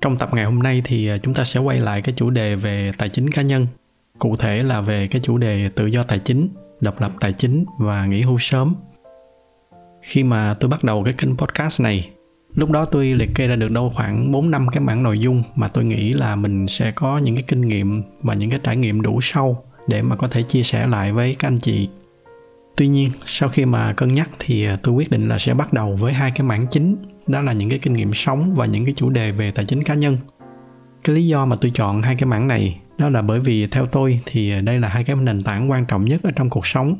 trong tập ngày hôm nay thì à, chúng ta sẽ quay lại cái chủ đề về tài chính cá nhân. Cụ thể là về cái chủ đề tự do tài chính, độc lập tài chính và nghỉ hưu sớm. Khi mà tôi bắt đầu cái kênh podcast này, lúc đó tôi liệt kê ra được đâu khoảng 4 năm cái mảng nội dung mà tôi nghĩ là mình sẽ có những cái kinh nghiệm và những cái trải nghiệm đủ sâu để mà có thể chia sẻ lại với các anh chị. Tuy nhiên, sau khi mà cân nhắc thì à, tôi quyết định là sẽ bắt đầu với hai cái mảng chính đó là những cái kinh nghiệm sống và những cái chủ đề về tài chính cá nhân. Cái lý do mà tôi chọn hai cái mảng này, đó là bởi vì theo tôi thì đây là hai cái nền tảng quan trọng nhất ở trong cuộc sống.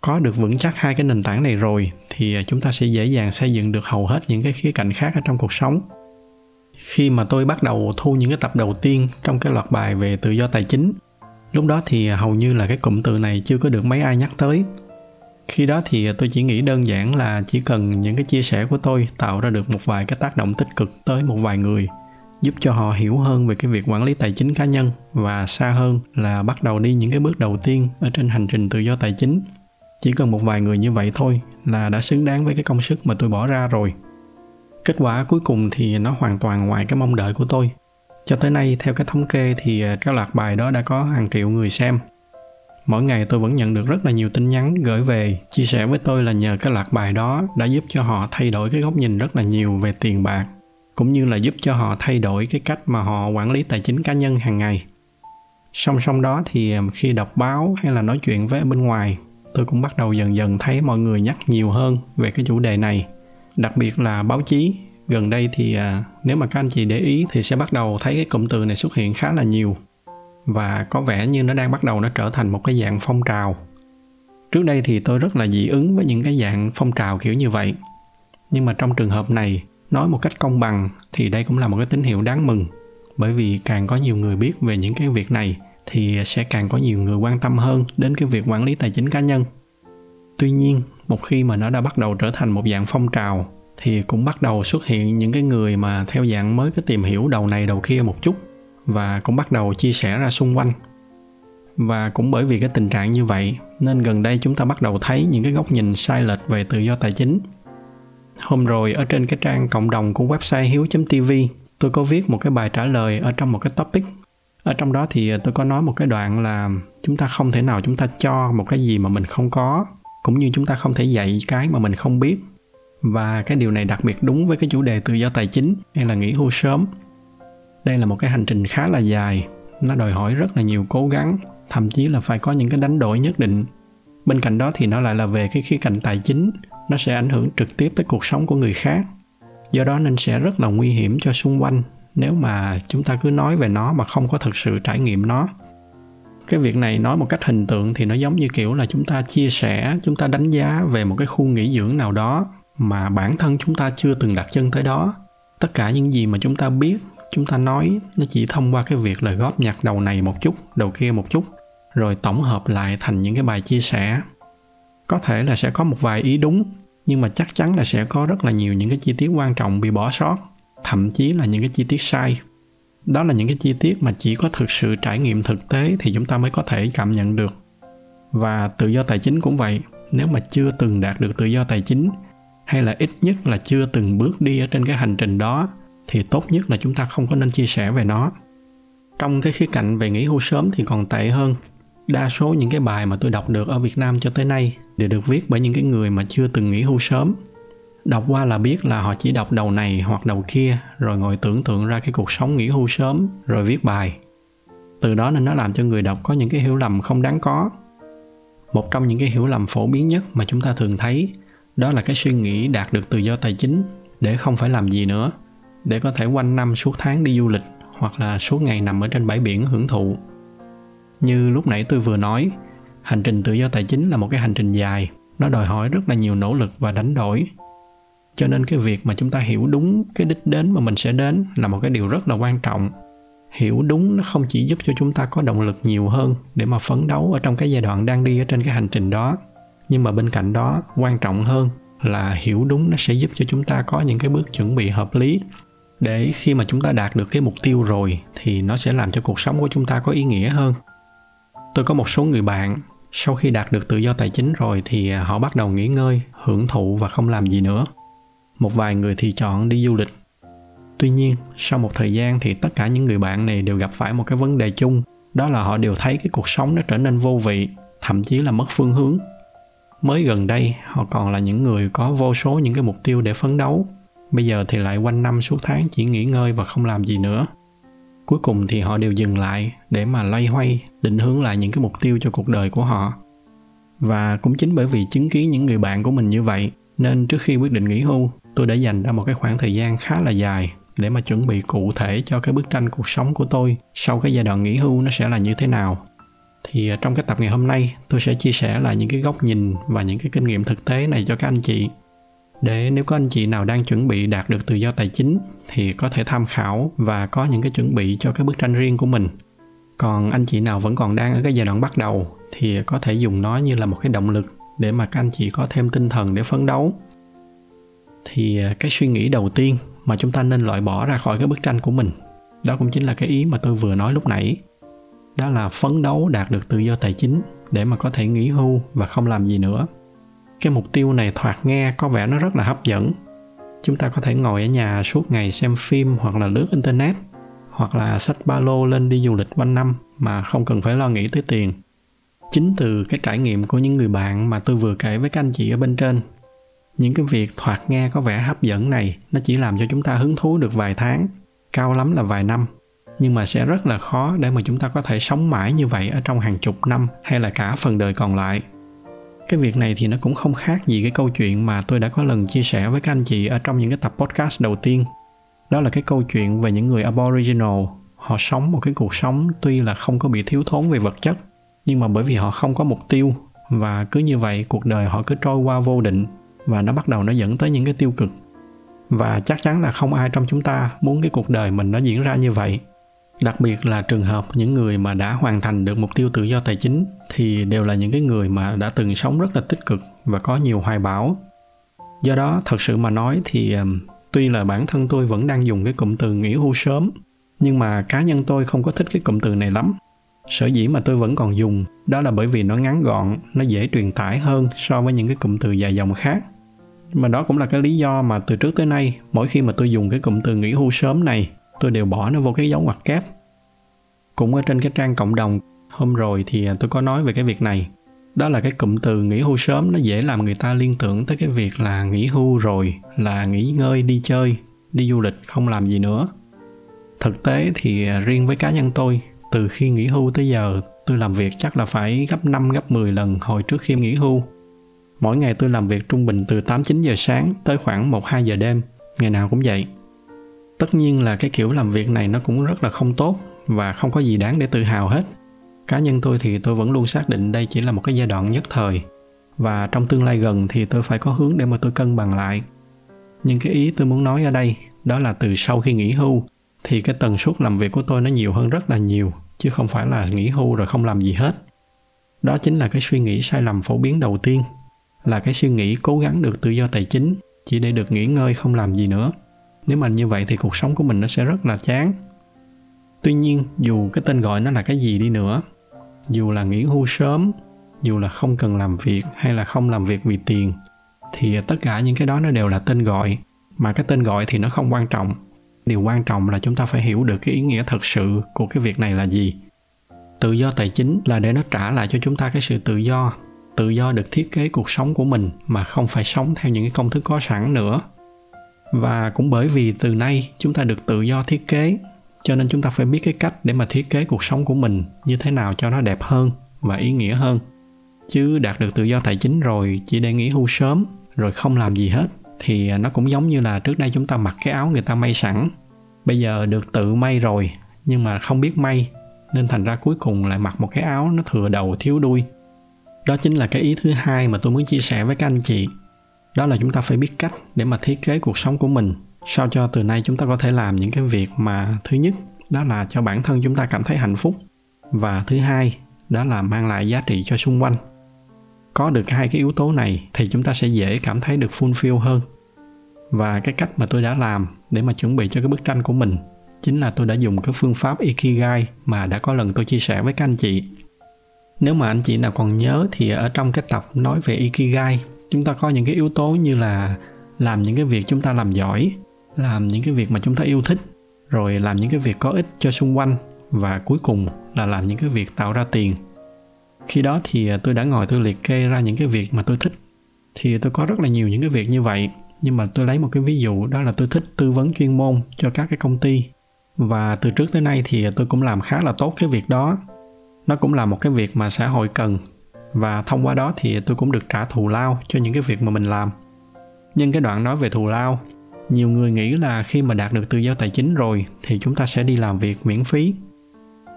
Có được vững chắc hai cái nền tảng này rồi thì chúng ta sẽ dễ dàng xây dựng được hầu hết những cái khía cạnh khác ở trong cuộc sống. Khi mà tôi bắt đầu thu những cái tập đầu tiên trong cái loạt bài về tự do tài chính, lúc đó thì hầu như là cái cụm từ này chưa có được mấy ai nhắc tới khi đó thì tôi chỉ nghĩ đơn giản là chỉ cần những cái chia sẻ của tôi tạo ra được một vài cái tác động tích cực tới một vài người, giúp cho họ hiểu hơn về cái việc quản lý tài chính cá nhân và xa hơn là bắt đầu đi những cái bước đầu tiên ở trên hành trình tự do tài chính. Chỉ cần một vài người như vậy thôi là đã xứng đáng với cái công sức mà tôi bỏ ra rồi. Kết quả cuối cùng thì nó hoàn toàn ngoài cái mong đợi của tôi. Cho tới nay, theo cái thống kê thì à, các loạt bài đó đã có hàng triệu người xem mỗi ngày tôi vẫn nhận được rất là nhiều tin nhắn gửi về chia sẻ với tôi là nhờ cái loạt bài đó đã giúp cho họ thay đổi cái góc nhìn rất là nhiều về tiền bạc cũng như là giúp cho họ thay đổi cái cách mà họ quản lý tài chính cá nhân hàng ngày. Song song đó thì um, khi đọc báo hay là nói chuyện với bên ngoài tôi cũng bắt đầu dần dần thấy mọi người nhắc nhiều hơn về cái chủ đề này. Đặc biệt là báo chí. Gần đây thì à, nếu mà các anh chị để ý thì sẽ bắt đầu thấy cái cụm từ này xuất hiện khá là nhiều và có vẻ như nó đang bắt đầu nó trở thành một cái dạng phong trào. Trước đây thì tôi rất là dị ứng với những cái dạng phong trào kiểu như vậy. Nhưng mà trong trường hợp này, nói một cách công bằng thì đây cũng là một cái tín hiệu đáng mừng. Bởi vì càng có nhiều người biết về những cái việc này thì sẽ càng có nhiều người quan tâm hơn đến cái việc quản lý tài chính cá nhân. Tuy nhiên, một khi mà nó đã bắt đầu trở thành một dạng phong trào thì cũng bắt đầu xuất hiện những cái người mà theo dạng mới cái tìm hiểu đầu này đầu kia một chút và cũng bắt đầu chia sẻ ra xung quanh. Và cũng bởi vì cái tình trạng như vậy, nên gần đây chúng ta bắt đầu thấy những cái góc nhìn sai lệch về tự do tài chính. Hôm rồi, ở trên cái trang cộng đồng của website hiếu.tv tôi có viết một cái bài trả lời ở trong một cái topic. Ở trong đó thì tôi có nói một cái đoạn là chúng ta không thể nào chúng ta cho một cái gì mà mình không có, cũng như chúng ta không thể dạy cái mà mình không biết. Và cái điều này đặc biệt đúng với cái chủ đề tự do tài chính, hay là nghỉ hưu sớm đây là một cái hành trình khá là dài. Nó đòi hỏi rất là nhiều cố gắng, thậm chí là phải có những cái đánh đổi nhất định. Bên cạnh đó thì nó lại là về cái khía cạnh tài chính. Nó sẽ ảnh hưởng trực tiếp tới cuộc sống của người khác. Do đó nên sẽ rất là nguy hiểm cho xung quanh nếu mà chúng ta cứ nói về nó mà không có thực sự trải nghiệm nó. Cái việc này nói một cách hình tượng thì nó giống như kiểu là chúng ta chia sẻ, chúng ta đánh giá về một cái khu nghỉ dưỡng nào đó mà bản thân chúng ta chưa từng đặt chân tới đó. Tất cả những gì mà chúng ta biết chúng ta nói nó chỉ thông qua cái việc là góp nhặt đầu này một chút, đầu kia một chút, rồi tổng hợp lại thành những cái bài chia sẻ. Có thể là sẽ có một vài ý đúng, nhưng mà chắc chắn là sẽ có rất là nhiều những cái chi tiết quan trọng bị bỏ sót, thậm chí là những cái chi tiết sai. Đó là những cái chi tiết mà chỉ có thực sự trải nghiệm thực tế thì chúng ta mới có thể cảm nhận được. Và tự do tài chính cũng vậy, nếu mà chưa từng đạt được tự do tài chính, hay là ít nhất là chưa từng bước đi ở trên cái hành trình đó thì tốt nhất là chúng ta không có nên chia sẻ về nó. Trong cái khía cạnh về nghỉ hưu sớm thì còn tệ hơn. Đa số những cái bài mà tôi đọc được ở việt nam cho tới nay đều được viết bởi những cái người mà chưa từng nghỉ hưu sớm. Đọc qua là biết là họ chỉ đọc đầu này hoặc đầu kia, rồi ngồi tưởng tượng ra cái cuộc sống nghỉ hưu sớm, rồi viết bài. Từ đó nên nó làm cho người đọc có những cái hiểu lầm không đáng có. Một trong những cái hiểu lầm phổ biến nhất mà chúng ta thường thấy, đó là cái suy nghĩ đạt được tự do tài chính, để không phải làm gì nữa để có thể quanh năm suốt tháng đi du lịch hoặc là suốt ngày nằm ở trên bãi biển hưởng thụ. Như lúc nãy tôi vừa nói, hành trình tự do tài chính là một cái hành trình dài, nó đòi hỏi rất là nhiều nỗ lực và đánh đổi. Cho nên cái việc mà chúng ta hiểu đúng cái đích đến mà mình sẽ đến là một cái điều rất là quan trọng. Hiểu đúng nó không chỉ giúp cho chúng ta có động lực nhiều hơn để mà phấn đấu ở trong cái giai đoạn đang đi ở trên cái hành trình đó, nhưng mà bên cạnh đó, quan trọng hơn là hiểu đúng nó sẽ giúp cho chúng ta có những cái bước chuẩn bị hợp lý để khi mà chúng ta đạt được cái mục tiêu rồi thì nó sẽ làm cho cuộc sống của chúng ta có ý nghĩa hơn. Tôi có một số người bạn, sau khi đạt được tự do tài chính rồi thì họ bắt đầu nghỉ ngơi, hưởng thụ và không làm gì nữa. Một vài người thì chọn đi du lịch. Tuy nhiên, sau một thời gian thì tất cả những người bạn này đều gặp phải một cái vấn đề chung, đó là họ đều thấy cái cuộc sống nó trở nên vô vị, thậm chí là mất phương hướng. Mới gần đây, họ còn là những người có vô số những cái mục tiêu để phấn đấu bây giờ thì lại quanh năm suốt tháng chỉ nghỉ ngơi và không làm gì nữa. Cuối cùng thì họ đều dừng lại để mà loay hoay, định hướng lại những cái mục tiêu cho cuộc đời của họ. Và cũng chính bởi vì chứng kiến những người bạn của mình như vậy, nên trước khi quyết định nghỉ hưu, tôi đã dành ra một cái khoảng thời gian khá là dài để mà chuẩn bị cụ thể cho cái bức tranh cuộc sống của tôi sau cái giai đoạn nghỉ hưu nó sẽ là như thế nào. Thì à, trong cái tập ngày hôm nay, tôi sẽ chia sẻ lại những cái góc nhìn và những cái kinh nghiệm thực tế này cho các anh chị để nếu có anh chị nào đang chuẩn bị đạt được tự do tài chính thì có thể tham khảo và có những cái chuẩn bị cho cái bức tranh riêng của mình. Còn anh chị nào vẫn còn đang ở cái giai đoạn bắt đầu thì có thể dùng nó như là một cái động lực để mà các anh chị có thêm tinh thần để phấn đấu. Thì à, cái suy nghĩ đầu tiên mà chúng ta nên loại bỏ ra khỏi cái bức tranh của mình, đó cũng chính là cái ý mà tôi vừa nói lúc nãy. Đó là phấn đấu đạt được tự do tài chính để mà có thể nghỉ hưu và không làm gì nữa cái mục tiêu này thoạt nghe có vẻ nó rất là hấp dẫn. Chúng ta có thể ngồi ở nhà suốt ngày xem phim hoặc là lướt internet, hoặc là sách ba lô lên đi du lịch quanh năm mà không cần phải lo nghĩ tới tiền. Chính từ cái trải nghiệm của những người bạn mà tôi vừa kể với các anh chị ở bên trên, những cái việc thoạt nghe có vẻ hấp dẫn này nó chỉ làm cho chúng ta hứng thú được vài tháng, cao lắm là vài năm, nhưng mà sẽ rất là khó để mà chúng ta có thể sống mãi như vậy ở trong hàng chục năm hay là cả phần đời còn lại cái việc này thì nó cũng không khác gì cái câu chuyện mà tôi đã có lần chia sẻ với các anh chị ở trong những cái tập podcast đầu tiên. Đó là cái câu chuyện về những người aboriginal. Họ sống một cái cuộc sống tuy là không có bị thiếu thốn về vật chất, nhưng mà bởi vì họ không có mục tiêu. Và cứ như vậy, cuộc đời họ cứ trôi qua vô định và nó bắt đầu nó dẫn tới những cái tiêu cực. Và chắc chắn là không ai trong chúng ta muốn cái cuộc đời mình nó diễn ra như vậy đặc biệt là trường hợp những người mà đã hoàn thành được mục tiêu tự do tài chính thì đều là những cái người mà đã từng sống rất là tích cực và có nhiều hoài bão. Do đó, thật sự mà nói thì tuy là bản thân tôi vẫn đang dùng cái cụm từ nghỉ hưu sớm, nhưng mà cá nhân tôi không có thích cái cụm từ này lắm. Sở dĩ mà tôi vẫn còn dùng, đó là bởi vì nó ngắn gọn, nó dễ truyền tải hơn so với những cái cụm từ dài dòng khác. Mà đó cũng là cái lý do mà từ trước tới nay, mỗi khi mà tôi dùng cái cụm từ nghỉ hưu sớm này tôi đều bỏ nó vô cái dấu ngoặc kép cũng ở trên cái trang cộng đồng hôm rồi thì tôi có nói về cái việc này đó là cái cụm từ nghỉ hưu sớm nó dễ làm người ta liên tưởng tới cái việc là nghỉ hưu rồi là nghỉ ngơi đi chơi đi du lịch không làm gì nữa thực tế thì riêng với cá nhân tôi từ khi nghỉ hưu tới giờ tôi làm việc chắc là phải gấp 5 gấp 10 lần hồi trước khi nghỉ hưu. Mỗi ngày tôi làm việc trung bình từ 8-9 giờ sáng tới khoảng 1-2 giờ đêm, ngày nào cũng vậy. Tất nhiên là cái kiểu làm việc này nó cũng rất là không tốt và không có gì đáng để tự hào hết. Cá nhân tôi thì tôi vẫn luôn xác định đây chỉ là một cái giai đoạn nhất thời và trong tương lai gần thì tôi phải có hướng để mà tôi cân bằng lại. Nhưng cái ý tôi muốn nói ở đây đó là từ sau khi nghỉ hưu thì cái tần suất làm việc của tôi nó nhiều hơn rất là nhiều, chứ không phải là nghỉ hưu rồi không làm gì hết đó chính là cái suy nghĩ sai lầm phổ biến đầu tiên, là cái suy nghĩ cố gắng được tự do tài chính chỉ để được nghỉ ngơi không làm gì nữa nếu mà như vậy thì cuộc sống của mình nó sẽ rất là chán. Tuy nhiên, dù cái tên gọi nó là cái gì đi nữa, dù là nghỉ hưu sớm, dù là không cần làm việc hay là không làm việc vì tiền, thì tất cả những cái đó nó đều là tên gọi. Mà cái tên gọi thì nó không quan trọng. Điều quan trọng là chúng ta phải hiểu được cái ý nghĩa thật sự của cái việc này là gì. Tự do tài chính là để nó trả lại cho chúng ta cái sự tự do. Tự do được thiết kế cuộc sống của mình mà không phải sống theo những cái công thức có sẵn nữa và cũng bởi vì từ nay chúng ta được tự do thiết kế, cho nên chúng ta phải biết cái cách để mà thiết kế cuộc sống của mình như thế nào cho nó đẹp hơn và ý nghĩa hơn. Chứ đạt được tự do tài chính rồi chỉ để nghỉ hưu sớm, rồi không làm gì hết, thì nó cũng giống như là trước đây chúng ta mặc cái áo người ta may sẵn. Bây giờ được tự may rồi, nhưng mà không biết may, nên thành ra cuối cùng lại mặc một cái áo nó thừa đầu, thiếu đuôi. Đó chính là cái ý thứ hai mà tôi muốn chia sẻ với các anh chị đó là chúng ta phải biết cách để mà thiết kế cuộc sống của mình, sao cho từ nay chúng ta có thể làm những cái việc mà thứ nhất, đó là cho bản thân chúng ta cảm thấy hạnh phúc, và thứ hai, đó là mang lại giá trị cho xung quanh. Có được hai cái yếu tố này thì chúng ta sẽ dễ cảm thấy được fulfill hơn. Và cái cách mà tôi đã làm để mà chuẩn bị cho cái bức tranh của mình chính là tôi đã dùng cái phương pháp ikigai mà đã có lần tôi chia sẻ với các anh chị. Nếu mà anh chị nào còn nhớ thì ở trong cái tập nói về ikigai chúng ta có những cái yếu tố như là làm những cái việc chúng ta làm giỏi, làm những cái việc mà chúng ta yêu thích, rồi làm những cái việc có ích cho xung quanh, và cuối cùng là làm những cái việc tạo ra tiền. Khi đó thì tôi đã ngồi tôi liệt kê ra những cái việc mà tôi thích. Thì tôi có rất là nhiều những cái việc như vậy, nhưng mà tôi lấy một cái ví dụ, đó là tôi thích tư vấn chuyên môn cho các cái công ty. Và từ trước tới nay thì tôi cũng làm khá là tốt cái việc đó. Nó cũng là một cái việc mà xã hội cần và thông qua đó thì tôi cũng được trả thù lao cho những cái việc mà mình làm. Nhưng cái đoạn nói về thù lao, nhiều người nghĩ là khi mà đạt được tự do tài chính rồi thì chúng ta sẽ đi làm việc miễn phí.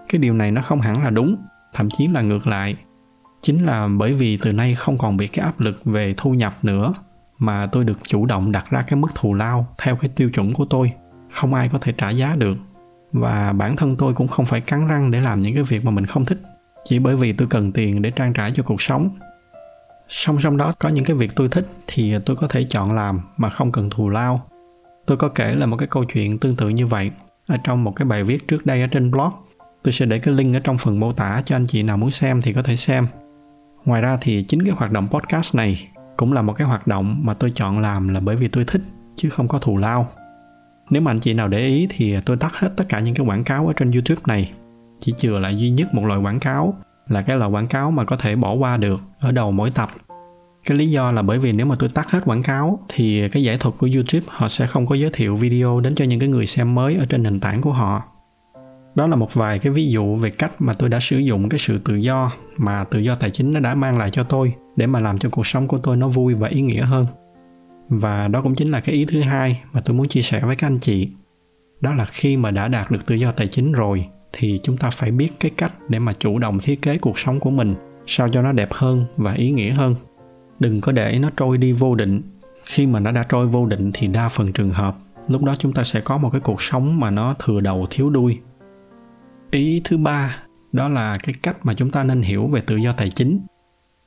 Cái điều này nó không hẳn là đúng, thậm chí là ngược lại. Chính là bởi vì từ nay không còn bị cái áp lực về thu nhập nữa mà tôi được chủ động đặt ra cái mức thù lao theo cái tiêu chuẩn của tôi. Không ai có thể trả giá được. Và bản thân tôi cũng không phải cắn răng để làm những cái việc mà mình không thích chỉ bởi vì tôi cần tiền để trang trải cho cuộc sống. Song song đó, có những cái việc tôi thích thì tôi có thể chọn làm mà không cần thù lao. Tôi có kể là một cái câu chuyện tương tự như vậy ở trong một cái bài viết trước đây ở trên blog. Tôi sẽ để cái link ở trong phần mô tả cho anh chị nào muốn xem thì có thể xem. Ngoài ra thì chính cái hoạt động podcast này cũng là một cái hoạt động mà tôi chọn làm là bởi vì tôi thích, chứ không có thù lao. Nếu mà anh chị nào để ý thì tôi tắt hết tất cả những cái quảng cáo ở trên youtube này chỉ chừa lại duy nhất một loại quảng cáo, là cái loại quảng cáo mà có thể bỏ qua được ở đầu mỗi tập. Cái lý do là bởi vì nếu mà tôi tắt hết quảng cáo thì cái giải thuật của youtube họ sẽ không có giới thiệu video đến cho những cái người xem mới ở trên nền tảng của họ. Đó là một vài cái ví dụ về cách mà tôi đã sử dụng cái sự tự do mà tự do tài chính nó đã mang lại cho tôi để mà làm cho cuộc sống của tôi nó vui và ý nghĩa hơn. Và đó cũng chính là cái ý thứ hai mà tôi muốn chia sẻ với các anh chị. Đó là khi mà đã đạt được tự do tài chính rồi thì chúng ta phải biết cái cách để mà chủ động thiết kế cuộc sống của mình, sao cho nó đẹp hơn và ý nghĩa hơn. Đừng có để nó trôi đi vô định. Khi mà nó đã trôi vô định thì đa phần trường hợp, lúc đó chúng ta sẽ có một cái cuộc sống mà nó thừa đầu, thiếu đuôi. Ý thứ ba, đó là cái cách mà chúng ta nên hiểu về tự do tài chính.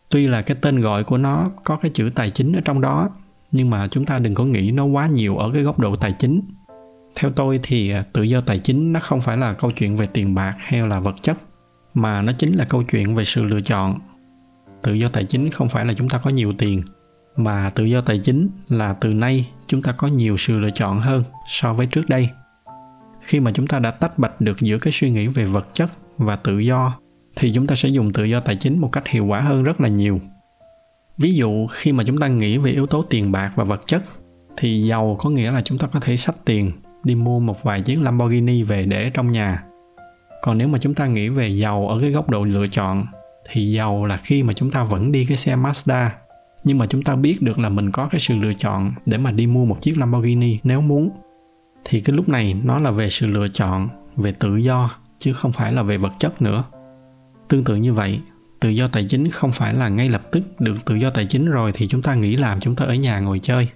Tuy là cái tên gọi của nó có cái chữ tài chính ở trong đó, nhưng mà chúng ta đừng có nghĩ nó quá nhiều ở cái góc độ tài chính theo tôi thì à, tự do tài chính nó không phải là câu chuyện về tiền bạc hay là vật chất, mà nó chính là câu chuyện về sự lựa chọn. Tự do tài chính không phải là chúng ta có nhiều tiền, mà tự do tài chính là từ nay chúng ta có nhiều sự lựa chọn hơn so với trước đây. Khi mà chúng ta đã tách bạch được giữa cái suy nghĩ về vật chất và tự do, thì chúng ta sẽ dùng tự do tài chính một cách hiệu quả hơn rất là nhiều. Ví dụ, khi mà chúng ta nghĩ về yếu tố tiền bạc và vật chất, thì giàu có nghĩa là chúng ta có thể sách tiền đi mua một vài chiếc lamborghini về để trong nhà. Còn nếu mà chúng ta nghĩ về giàu ở cái góc độ lựa chọn, thì giàu là khi mà chúng ta vẫn đi cái xe mazda, nhưng mà chúng ta biết được là mình có cái sự lựa chọn để mà đi mua một chiếc lamborghini nếu muốn, thì cái lúc này nó là về sự lựa chọn, về tự do, chứ không phải là về vật chất nữa. Tương tự như vậy, tự do tài chính không phải là ngay lập tức được tự do tài chính rồi thì chúng ta nghỉ làm, chúng ta ở nhà ngồi chơi.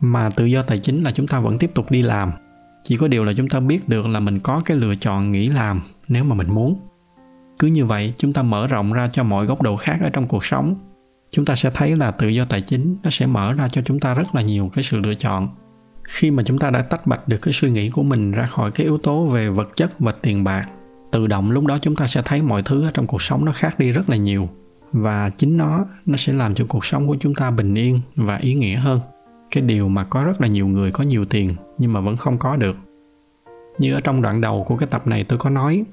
Mà tự do tài chính là chúng ta vẫn tiếp tục đi làm chỉ có điều là chúng ta biết được là mình có cái lựa chọn nghỉ làm nếu mà mình muốn. Cứ như vậy, chúng ta mở rộng ra cho mọi góc độ khác ở trong cuộc sống. Chúng ta sẽ thấy là tự do tài chính nó sẽ mở ra cho chúng ta rất là nhiều cái sự lựa chọn. Khi mà chúng ta đã tách bạch được cái suy nghĩ của mình ra khỏi cái yếu tố về vật chất và tiền bạc, tự động lúc đó chúng ta sẽ thấy mọi thứ ở trong cuộc sống nó khác đi rất là nhiều. Và chính nó nó sẽ làm cho cuộc sống của chúng ta bình yên và ý nghĩa hơn cái điều mà có rất là nhiều người có nhiều tiền nhưng mà vẫn không có được. Như ở trong đoạn đầu của cái tập này tôi có nói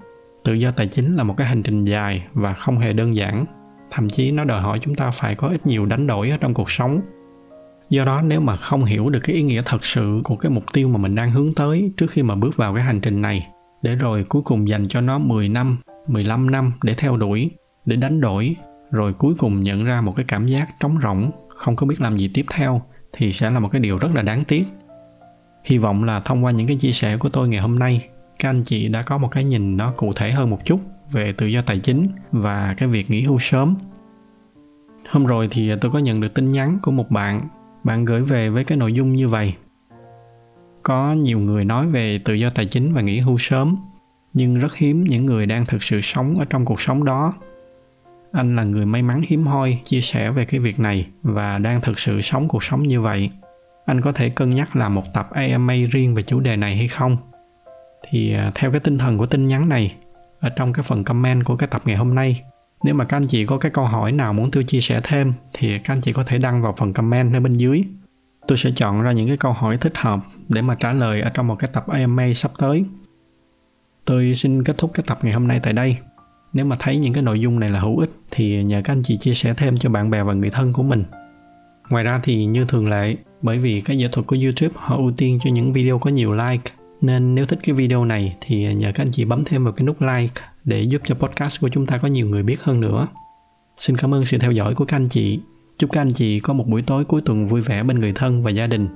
tự do tài chính là một cái hành trình dài và không hề đơn giản. Thậm chí nó đòi hỏi chúng ta phải có ít nhiều đánh đổi ở trong cuộc sống. Do đó nếu mà không hiểu được cái ý nghĩa thật sự của cái mục tiêu mà mình đang hướng tới trước khi mà bước vào cái hành trình này để rồi cuối cùng dành cho nó 10 năm, 15 năm để theo đuổi, để đánh đổi, rồi cuối cùng nhận ra một cái cảm giác trống rỗng, không có biết làm gì tiếp theo thì sẽ là một cái điều rất là đáng tiếc. Hy vọng là thông qua những cái chia sẻ của tôi ngày hôm nay, các anh chị đã có một cái nhìn nó cụ thể hơn một chút về tự do tài chính và cái việc nghỉ hưu sớm. Hôm rồi thì tôi có nhận được tin nhắn của một bạn bạn gửi về với cái nội dung như vậy có nhiều người nói về tự do tài chính và nghỉ hưu sớm nhưng rất hiếm những người đang thực sự sống ở trong cuộc sống đó anh là người may mắn hiếm hoi chia sẻ về cái việc này và đang thực sự sống cuộc sống như vậy anh có thể cân nhắc làm một tập ama riêng về chủ đề này hay không thì à, theo cái tinh thần của tin nhắn này, ở trong cái phần comment của cái tập ngày hôm nay, nếu mà các anh chị có cái câu hỏi nào muốn tôi chia sẻ thêm thì các anh chị có thể đăng vào phần comment ở bên dưới tôi sẽ chọn ra những cái câu hỏi thích hợp để mà trả lời ở trong một cái tập AMA sắp tới. Tôi xin kết thúc cái tập ngày hôm nay tại đây. Nếu mà thấy những cái nội dung này là hữu ích thì nhờ các anh chị chia sẻ thêm cho bạn bè và người thân của mình. Ngoài ra thì như thường lệ, bởi vì cái giải thuật của YouTube họ ưu tiên cho những video có nhiều like, nên nếu thích cái video này thì nhờ các anh chị bấm thêm vào cái nút like để giúp cho podcast của chúng ta có nhiều người biết hơn nữa. Xin cảm ơn sự theo dõi của các anh chị Chúc các anh chị có một buổi tối cuối tuần vui vẻ bên người thân và gia đình.